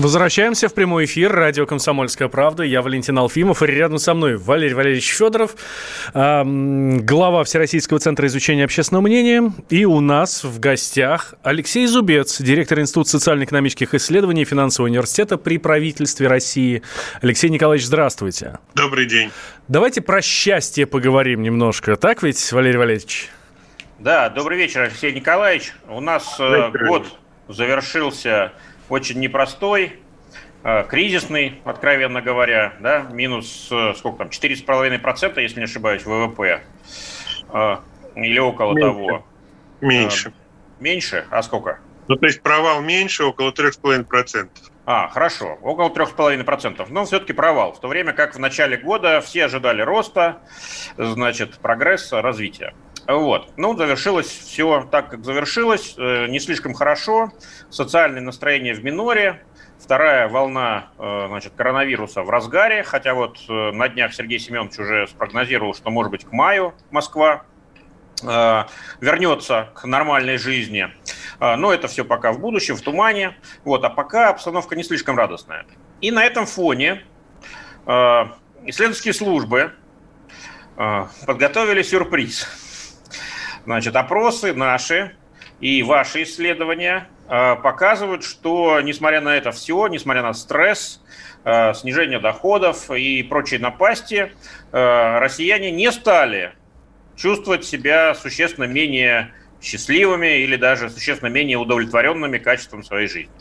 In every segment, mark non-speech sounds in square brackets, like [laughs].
Возвращаемся в прямой эфир. Радио «Комсомольская правда». Я Валентин Алфимов. И рядом со мной Валерий Валерьевич Федоров, глава Всероссийского центра изучения общественного мнения. И у нас в гостях Алексей Зубец, директор Института социально-экономических исследований Финансового университета при правительстве России. Алексей Николаевич, здравствуйте. Добрый день. Давайте про счастье поговорим немножко. Так ведь, Валерий Валерьевич? Да, добрый вечер, Алексей Николаевич. У нас э, год завершился очень непростой, э, кризисный, откровенно говоря, да, минус, э, сколько там, 4,5%, если не ошибаюсь, ВВП, э, или около Меньше. того. Меньше. Меньше? А сколько? Ну, то есть провал меньше, около 3,5%. А, хорошо, около 3,5%. Но все-таки провал. В то время как в начале года все ожидали роста, значит, прогресса, развития. Вот. Ну, завершилось все так, как завершилось. Э, Не слишком хорошо. Социальное настроение в миноре. Вторая волна э, значит, коронавируса в разгаре. Хотя вот э, на днях Сергей Семенович уже спрогнозировал, что, может быть, к маю Москва вернется к нормальной жизни. Но это все пока в будущем, в тумане. Вот. А пока обстановка не слишком радостная. И на этом фоне исследовательские службы подготовили сюрприз. Значит, опросы наши и ваши исследования э, показывают, что, несмотря на это все, несмотря на стресс, э, снижение доходов и прочие напасти, э, россияне не стали чувствовать себя существенно менее счастливыми или даже существенно менее удовлетворенными качеством своей жизни.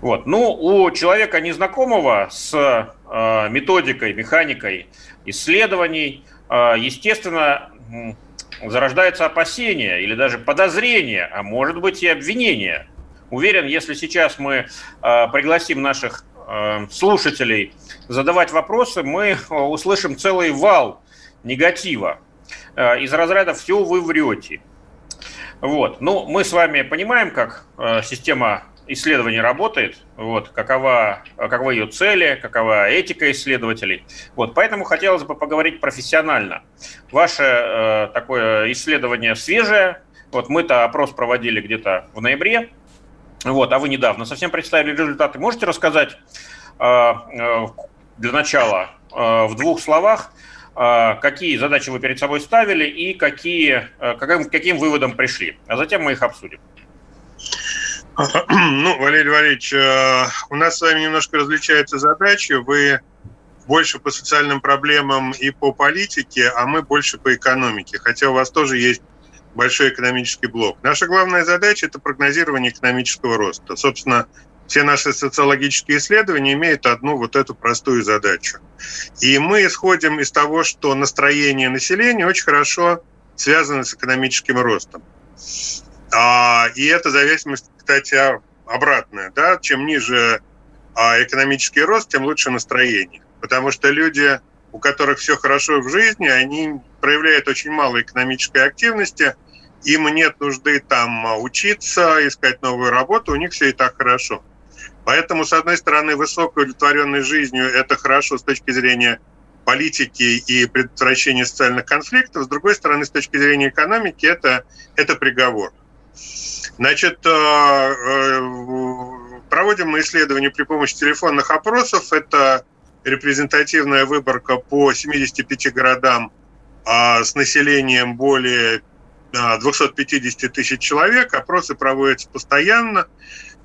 Вот. Ну, у человека незнакомого с э, методикой, механикой исследований, э, естественно, зарождается опасение или даже подозрение, а может быть и обвинение. Уверен, если сейчас мы э, пригласим наших э, слушателей задавать вопросы, мы э, услышим целый вал негатива э, из разряда «все вы врете». Вот. Ну, мы с вами понимаем, как система исследований работает, вот, какова, какова ее цели, какова этика исследователей. Вот, поэтому хотелось бы поговорить профессионально. Ваше э, такое исследование свежее. Вот мы-то опрос проводили где-то в ноябре, вот, а вы недавно совсем представили результаты. Можете рассказать э, э, для начала э, в двух словах, э, какие задачи вы перед собой ставили и какие, э, каким, каким выводом пришли. А затем мы их обсудим. [clears throat] Ну, Валерий Валерьевич, э, у нас с вами немножко различаются задачи. Вы больше по социальным проблемам и по политике, а мы больше по экономике. Хотя у вас тоже есть большой экономический блок. Наша главная задача – это прогнозирование экономического роста. Собственно, все наши социологические исследования имеют одну вот эту простую задачу. И мы исходим из того, что настроение населения очень хорошо связано с экономическим ростом. А, и эта зависимость, кстати, обратная. Да? Чем ниже а, экономический рост, тем лучше настроение. Потому что люди, у которых все хорошо в жизни, они проявляют очень мало экономической активности, им нет нужды там учиться, искать новую работу, у них все и так хорошо. Поэтому, с одной стороны, высокая удовлетворенность жизнью – это хорошо с точки зрения политики и предотвращения социальных конфликтов, с другой стороны, с точки зрения экономики, это, это приговор. Значит, проводим мы исследования при помощи телефонных опросов. Это репрезентативная выборка по 75 городам с населением более 250 тысяч человек. Опросы проводятся постоянно.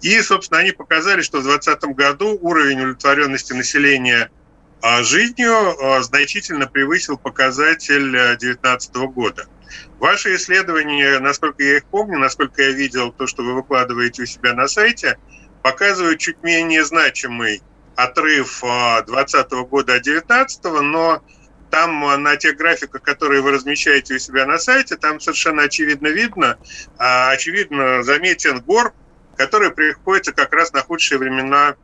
И, собственно, они показали, что в 2020 году уровень удовлетворенности населения жизнью значительно превысил показатель 2019 года. Ваши исследования, насколько я их помню, насколько я видел то, что вы выкладываете у себя на сайте, показывают чуть менее значимый отрыв 2020 года от 2019, но там на тех графиках, которые вы размещаете у себя на сайте, там совершенно очевидно видно, очевидно заметен горб, который приходится как раз на худшие времена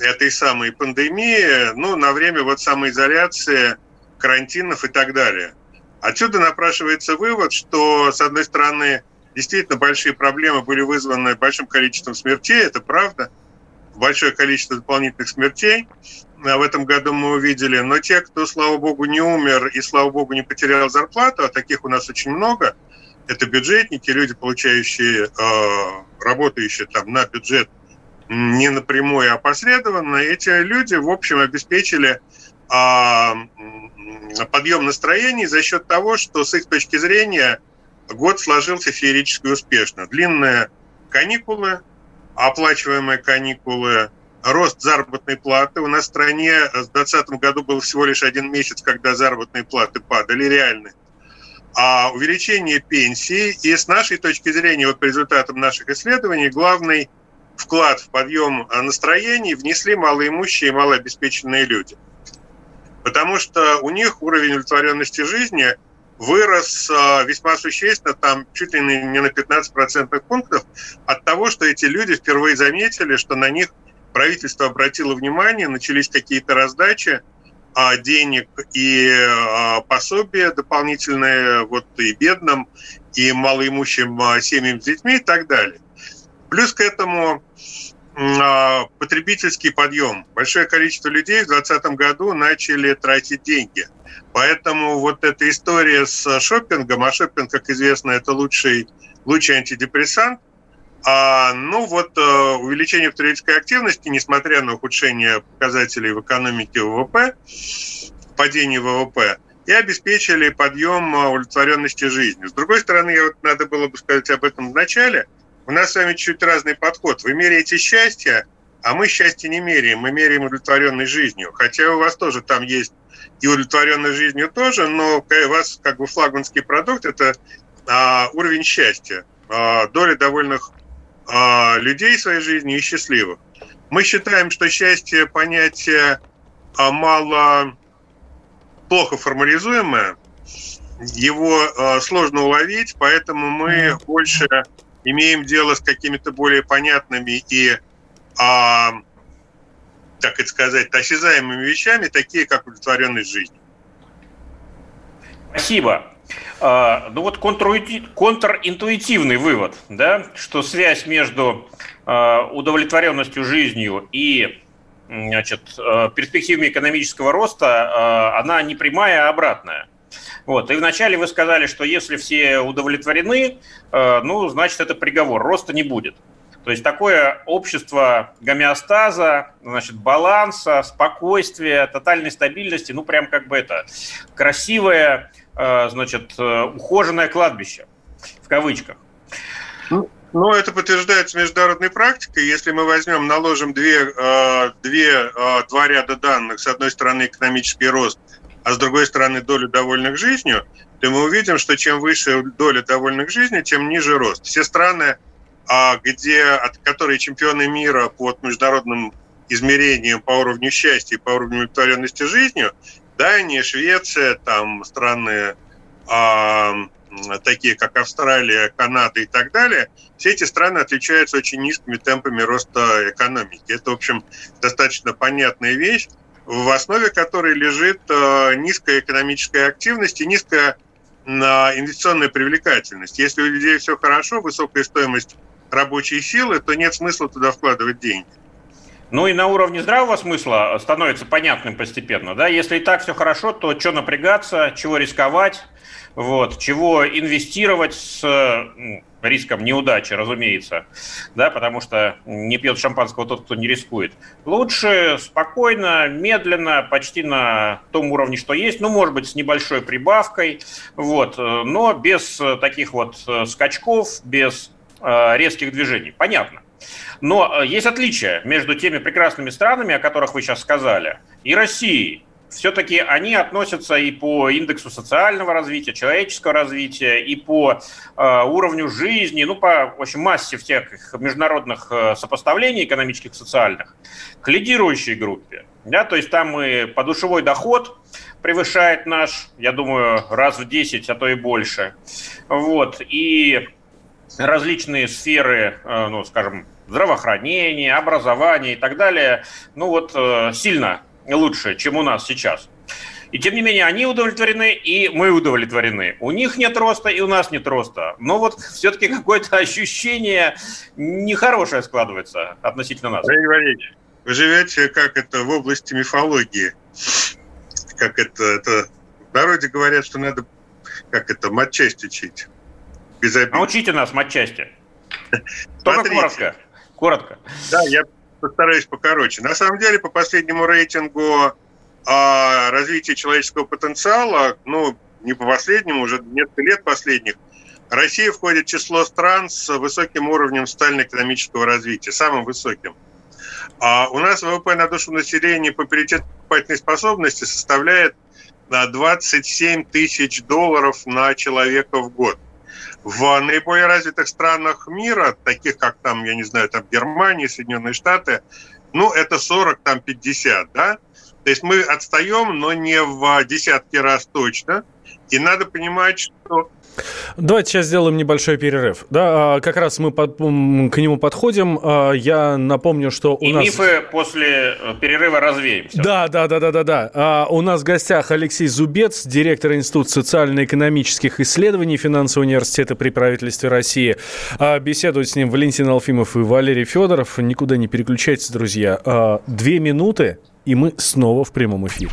этой самой пандемии, ну, на время вот самоизоляции, карантинов и так далее. Отсюда напрашивается вывод, что, с одной стороны, действительно большие проблемы были вызваны большим количеством смертей, это правда, большое количество дополнительных смертей а в этом году мы увидели, но те, кто, слава богу, не умер и, слава богу, не потерял зарплату, а таких у нас очень много, это бюджетники, люди, получающие, э, работающие там на бюджет не напрямую, а опосредованно, эти люди, в общем, обеспечили подъем настроений за счет того, что с их точки зрения год сложился феерически успешно. Длинные каникулы, оплачиваемые каникулы, рост заработной платы. У нас в стране в 2020 году был всего лишь один месяц, когда заработные платы падали, реальные. А увеличение пенсии, и с нашей точки зрения, вот по результатам наших исследований, главный вклад в подъем настроений внесли малоимущие и малообеспеченные люди. Потому что у них уровень удовлетворенности жизни – вырос а, весьма существенно, там чуть ли не на 15 процентных пунктов, от того, что эти люди впервые заметили, что на них правительство обратило внимание, начались какие-то раздачи а, денег и а, пособия дополнительные вот и бедным, и малоимущим семьям с детьми и так далее. Плюс к этому потребительский подъем. Большое количество людей в 2020 году начали тратить деньги – Поэтому вот эта история с шопингом, а шопинг, как известно, это лучший, лучший антидепрессант, а, ну вот э, увеличение потребительской активности, несмотря на ухудшение показателей в экономике ВВП, падение ВВП, и обеспечили подъем э, удовлетворенности жизнью. С другой стороны, вот, надо было бы сказать об этом в начале, у нас с вами чуть разный подход. Вы меряете счастье, а мы счастье не меряем, мы меряем удовлетворенной жизнью. Хотя у вас тоже там есть и удовлетворенной жизнью тоже, но у вас как бы флагманский продукт – это а, уровень счастья, а, доля довольных а, людей в своей жизни и счастливых. Мы считаем, что счастье – понятие а, мало плохо формализуемое, его а, сложно уловить, поэтому мы больше имеем дело с какими-то более понятными и а, так это сказать, осязаемыми вещами, такие как удовлетворенность жизнью. Спасибо. А, ну вот контринтуитивный вывод, да, что связь между а, удовлетворенностью жизнью и значит, а, перспективами экономического роста, она не прямая, а обратная. Вот. И вначале вы сказали, что если все удовлетворены, ну, значит, это приговор, роста не будет. То есть такое общество гомеостаза, значит, баланса, спокойствия, тотальной стабильности, ну прям как бы это красивое, э, значит, э, ухоженное кладбище, в кавычках. Ну, ну, это подтверждается международной практикой. Если мы возьмем, наложим две, э, две, два ряда данных, с одной стороны экономический рост, а с другой стороны долю довольных жизнью, то мы увидим, что чем выше доля довольных жизнью, тем ниже рост. Все страны а где, от которой чемпионы мира по международным измерениям по уровню счастья и по уровню удовлетворенности жизнью, Дания, Швеция, там страны а, такие как Австралия, Канада и так далее, все эти страны отличаются очень низкими темпами роста экономики. Это, в общем, достаточно понятная вещь, в основе которой лежит а, низкая экономическая активность и низкая а, инвестиционная привлекательность. Если у людей все хорошо, высокая стоимость рабочей силы, то нет смысла туда вкладывать деньги. Ну и на уровне здравого смысла становится понятным постепенно, да, если и так все хорошо, то что напрягаться, чего рисковать, вот, чего инвестировать с риском неудачи, разумеется, да, потому что не пьет шампанского тот, кто не рискует. Лучше спокойно, медленно, почти на том уровне, что есть, ну, может быть, с небольшой прибавкой, вот, но без таких вот скачков, без Э, резких движений. Понятно. Но э, есть отличие между теми прекрасными странами, о которых вы сейчас сказали, и Россией. Все-таки они относятся и по индексу социального развития, человеческого развития, и по э, уровню жизни, ну, по в общем, массе всех международных э, сопоставлений экономических, социальных, к лидирующей группе. Да, то есть там и подушевой доход превышает наш, я думаю, раз в 10, а то и больше. Вот. И различные сферы, э, ну, скажем, здравоохранение, образование и так далее, ну вот э, сильно лучше, чем у нас сейчас. И тем не менее, они удовлетворены, и мы удовлетворены. У них нет роста, и у нас нет роста. Но вот все-таки какое-то ощущение нехорошее складывается относительно нас. Валерий Валерьевич, вы живете как это в области мифологии. Как это, это в народе говорят, что надо как это матчастичать. Без обид. А учите нас матчасти. Только коротко. Коротко. Да, я постараюсь покороче. На самом деле, по последнему рейтингу а развития человеческого потенциала, ну, не по последнему, уже несколько лет последних, Россия входит в число стран с высоким уровнем социально-экономического развития, самым высоким. А у нас ВВП на душу населения по паритету покупательной способности составляет 27 тысяч долларов на человека в год. В наиболее развитых странах мира, таких как там, я не знаю, там Германия, Соединенные Штаты, ну, это 40, там 50, да? То есть мы отстаем, но не в десятки раз точно. И надо понимать, что Давайте сейчас сделаем небольшой перерыв. Да, а, как раз мы под, к нему подходим. А, я напомню, что у И нас... мифы после э, перерыва развеем. Да, да, да, да, да, да. А, у нас в гостях Алексей Зубец, директор Института социально-экономических исследований Финансового университета при правительстве России. Беседуют с ним Валентин Алфимов и Валерий Федоров. Никуда не переключайтесь, друзья. Две минуты, и мы снова в прямом эфире.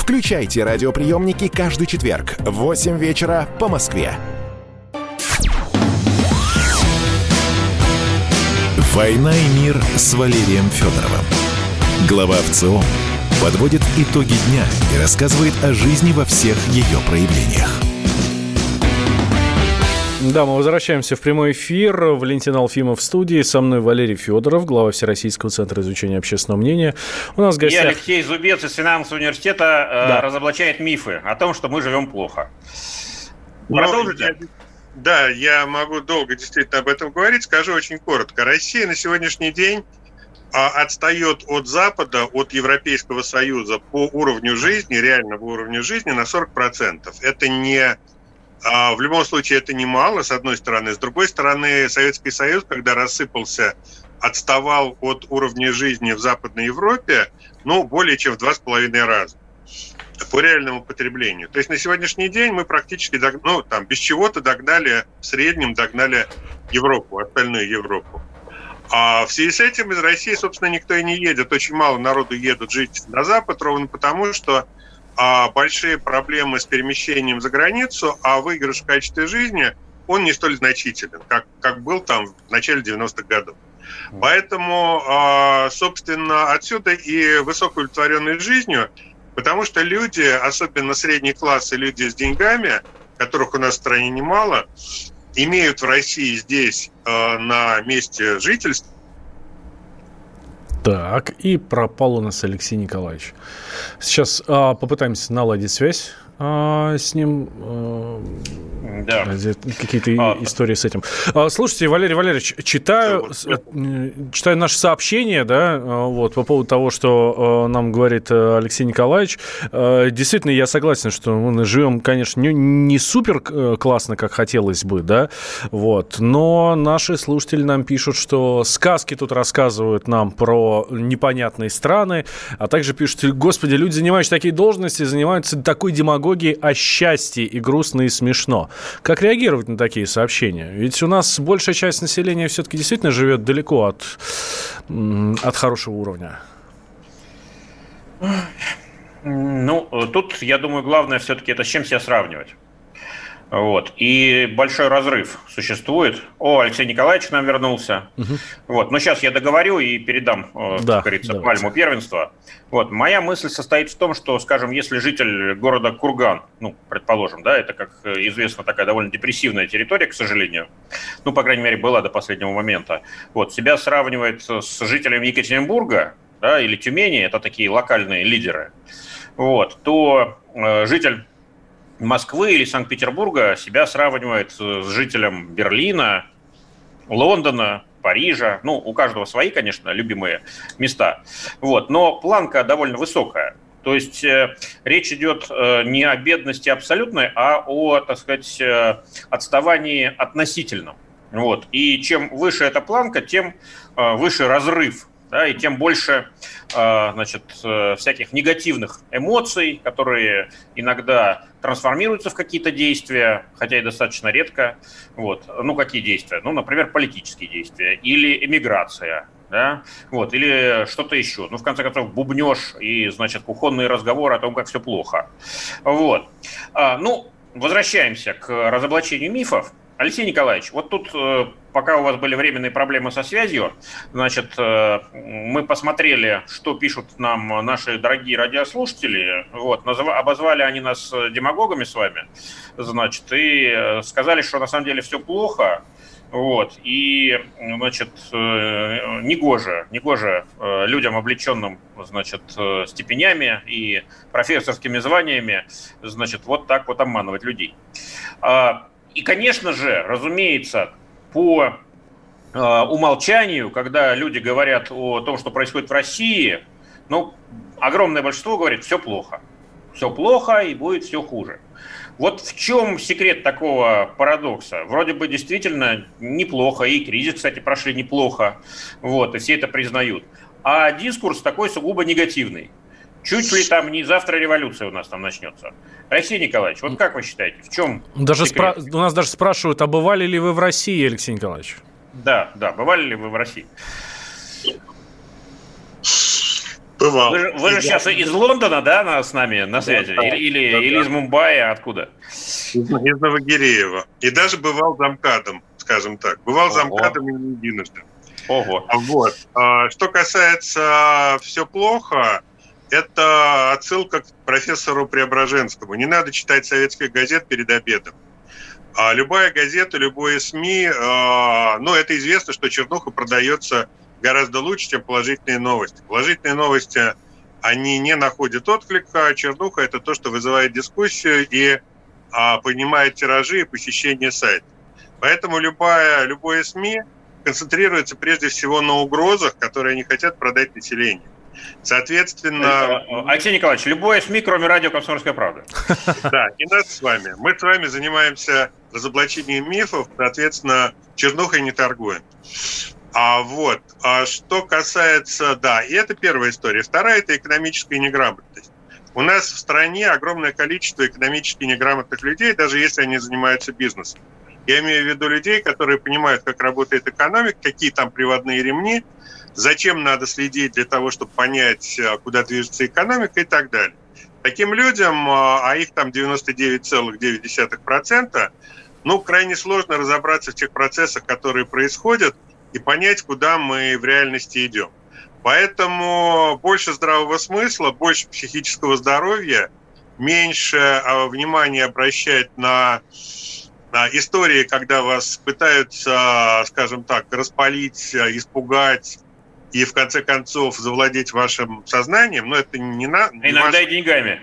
Включайте радиоприемники каждый четверг в 8 вечера по Москве. «Война и мир» с Валерием Федоровым. Глава ВЦО подводит итоги дня и рассказывает о жизни во всех ее проявлениях. Да, мы возвращаемся в прямой эфир. Валентин Алфимов в студии. Со мной Валерий Федоров, глава Всероссийского центра изучения общественного мнения. У нас в гостях... И Алексей Зубец из финансового университета э, да. разоблачает мифы о том, что мы живем плохо. Ну, Продолжите. Я, да, я могу долго действительно об этом говорить. Скажу очень коротко. Россия на сегодняшний день а, отстает от Запада, от Европейского Союза по уровню жизни, реального уровня жизни на 40%. Это не а в любом случае это немало, с одной стороны. С другой стороны, Советский Союз, когда рассыпался, отставал от уровня жизни в Западной Европе, ну, более чем в два с половиной раза по реальному потреблению. То есть на сегодняшний день мы практически, ну, там, без чего-то догнали, в среднем догнали Европу, остальную Европу. А в связи с этим из России, собственно, никто и не едет. Очень мало народу едут жить на Запад, ровно потому, что большие проблемы с перемещением за границу, а выигрыш в качестве жизни, он не столь значителен, как, как был там в начале 90-х годов. Поэтому, а, собственно, отсюда и высокая удовлетворенность жизнью, потому что люди, особенно средний класс и люди с деньгами, которых у нас в стране немало, имеют в России здесь а, на месте жительства так, и пропал у нас Алексей Николаевич. Сейчас а, попытаемся наладить связь а, с ним. А, Да. Какие-то а, истории с этим. А, слушайте, Валерий Валерьевич, читаю, э, читаю наше сообщение, да, а, вот, по поводу того, что нам говорит э, Алексей Николаевич. Действительно, я согласен, что мы живем, конечно, не, не супер э, классно, как хотелось бы, да, вот, но наши слушатели нам пишут, что сказки тут рассказывают нам про непонятные страны, а также пишут, господи, люди, занимающие такие должности, занимаются такой демагогией о счастье и грустно и смешно. Как реагировать на такие сообщения? Ведь у нас большая часть населения все-таки действительно живет далеко от, от хорошего уровня. Ну, тут, я думаю, главное все-таки это с чем себя сравнивать. Вот. И большой разрыв существует. О, Алексей Николаевич нам вернулся. Угу. Вот. Но сейчас я договорю и передам, э, да, как говорится, давайте. пальму первенства. Вот. Моя мысль состоит в том, что, скажем, если житель города Курган, ну, предположим, да, это, как известно, такая довольно депрессивная территория, к сожалению, ну, по крайней мере, была до последнего момента, вот, себя сравнивает с жителем Екатеринбурга, да, или Тюмени, это такие локальные лидеры, вот, то э, житель Москвы или Санкт-Петербурга себя сравнивает с жителем Берлина, Лондона, Парижа. Ну, у каждого свои, конечно, любимые места. Вот. Но планка довольно высокая. То есть э, речь идет э, не о бедности абсолютной, а о, так сказать, э, отставании относительном. Вот. И чем выше эта планка, тем э, выше разрыв да, и тем больше а, значит, э, всяких негативных эмоций, которые иногда трансформируются в какие-то действия, хотя и достаточно редко. Вот. Ну, какие действия? Ну, например, политические действия или эмиграция, да, вот, или что-то еще. Ну, в конце концов, бубнеж и, значит, кухонные разговоры о том, как все плохо. Вот. А, ну, возвращаемся к разоблачению мифов. Алексей Николаевич, вот тут, э, пока у вас были временные проблемы со связью, значит, э, мы посмотрели, что пишут нам наши дорогие радиослушатели. Вот, обозвали они нас демагогами с вами, значит, и э, сказали, что на самом деле все плохо. Вот, и, значит, негоже, негоже людям, облеченным, значит, степенями и профессорскими званиями, значит, вот так вот обманывать людей. И, конечно же, разумеется, по э, умолчанию, когда люди говорят о том, что происходит в России, ну, огромное большинство говорит, все плохо. Все плохо и будет все хуже. Вот в чем секрет такого парадокса? Вроде бы действительно неплохо, и кризис, кстати, прошли неплохо, вот, и все это признают. А дискурс такой сугубо негативный. Чуть ли там не завтра революция у нас там начнется. Алексей Николаевич, вот как вы считаете, в чем даже спра- У нас даже спрашивают, а бывали ли вы в России, Алексей Николаевич? Да, да, бывали ли вы в России? Бывал. Вы, вы же сейчас из Лондона, да, на, с нами на связи? Да, или, или, да, или из Мумбаи, откуда? Из, из Новогиреева. И даже бывал замкадом, скажем так. Бывал Ого. замкадом и не единожды. Ого. Вот. А, что касается «все плохо», это отсылка к профессору Преображенскому. Не надо читать советских газет перед обедом. А любая газета, любое СМИ, э, ну, это известно, что чернуха продается гораздо лучше, чем положительные новости. Положительные новости, они не находят отклика, а чернуха – это то, что вызывает дискуссию и э, поднимает тиражи и посещение сайта. Поэтому любая, любое СМИ концентрируется прежде всего на угрозах, которые они хотят продать населению. Соответственно... Алексей Николаевич, любое СМИ, кроме радио «Комсомольская правда». [laughs] Да, и нас с вами. Мы с вами занимаемся разоблачением мифов, соответственно, чернухой не торгуем. А вот, а что касается, да, и это первая история. Вторая – это экономическая неграмотность. У нас в стране огромное количество экономически неграмотных людей, даже если они занимаются бизнесом. Я имею в виду людей, которые понимают, как работает экономика, какие там приводные ремни, зачем надо следить для того, чтобы понять, э, куда движется экономика и так далее. Таким людям, э, а их там 99,9%, ну, крайне сложно разобраться в тех процессах, которые происходят, и понять, куда мы в реальности идем. Поэтому больше здравого смысла, больше психического здоровья, меньше э, внимания обращать на истории, когда вас пытаются, скажем так, распалить, испугать, и в конце концов завладеть вашим сознанием, но это не на... Иногда ваш... и деньгами.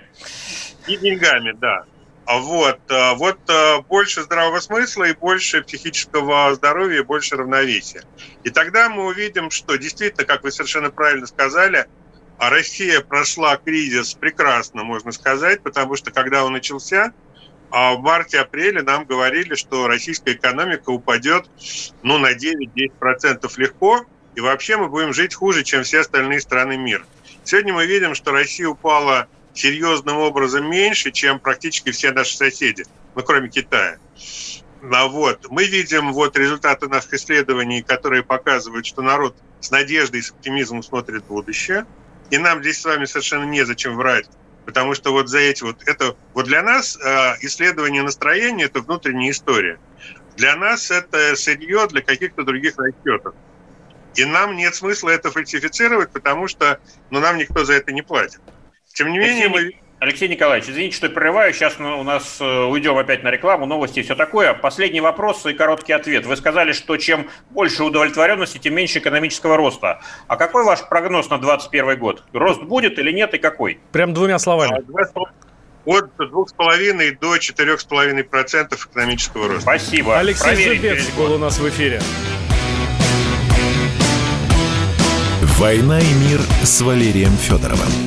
И деньгами, да. А вот, э, вот э, больше здравого смысла и больше психического здоровья, и больше равновесия. И тогда мы увидим, что действительно, как вы совершенно правильно сказали, Россия прошла кризис прекрасно, можно сказать, потому что когда он начался, а в марте-апреле нам говорили, что российская экономика упадет ну, на 9-10% легко, и вообще мы будем жить хуже, чем все остальные страны мира. Сегодня мы видим, что Россия упала серьезным образом меньше, чем практически все наши соседи, ну, кроме Китая. А вот, мы видим вот результаты наших исследований, которые показывают, что народ с надеждой и с оптимизмом смотрит в будущее. И нам здесь с вами совершенно незачем врать, потому что вот за эти вот это вот для нас э, исследование настроения это внутренняя история. Для нас это сырье для каких-то других расчетов. И нам нет смысла это фальсифицировать, потому что ну, нам никто за это не платит. Тем не менее, мы... Алексей Николаевич, извините, что я прерываю. Сейчас у нас э, уйдем опять на рекламу, новости и все такое. Последний вопрос и короткий ответ. Вы сказали, что чем больше удовлетворенности, тем меньше экономического роста. А какой ваш прогноз на 2021 год? Рост будет или нет и какой? Прям двумя словами. От 2,5 до 4,5% экономического роста. Спасибо. Алексей Проверить Зубец был у нас в эфире. «Война и мир» с Валерием Федоровым.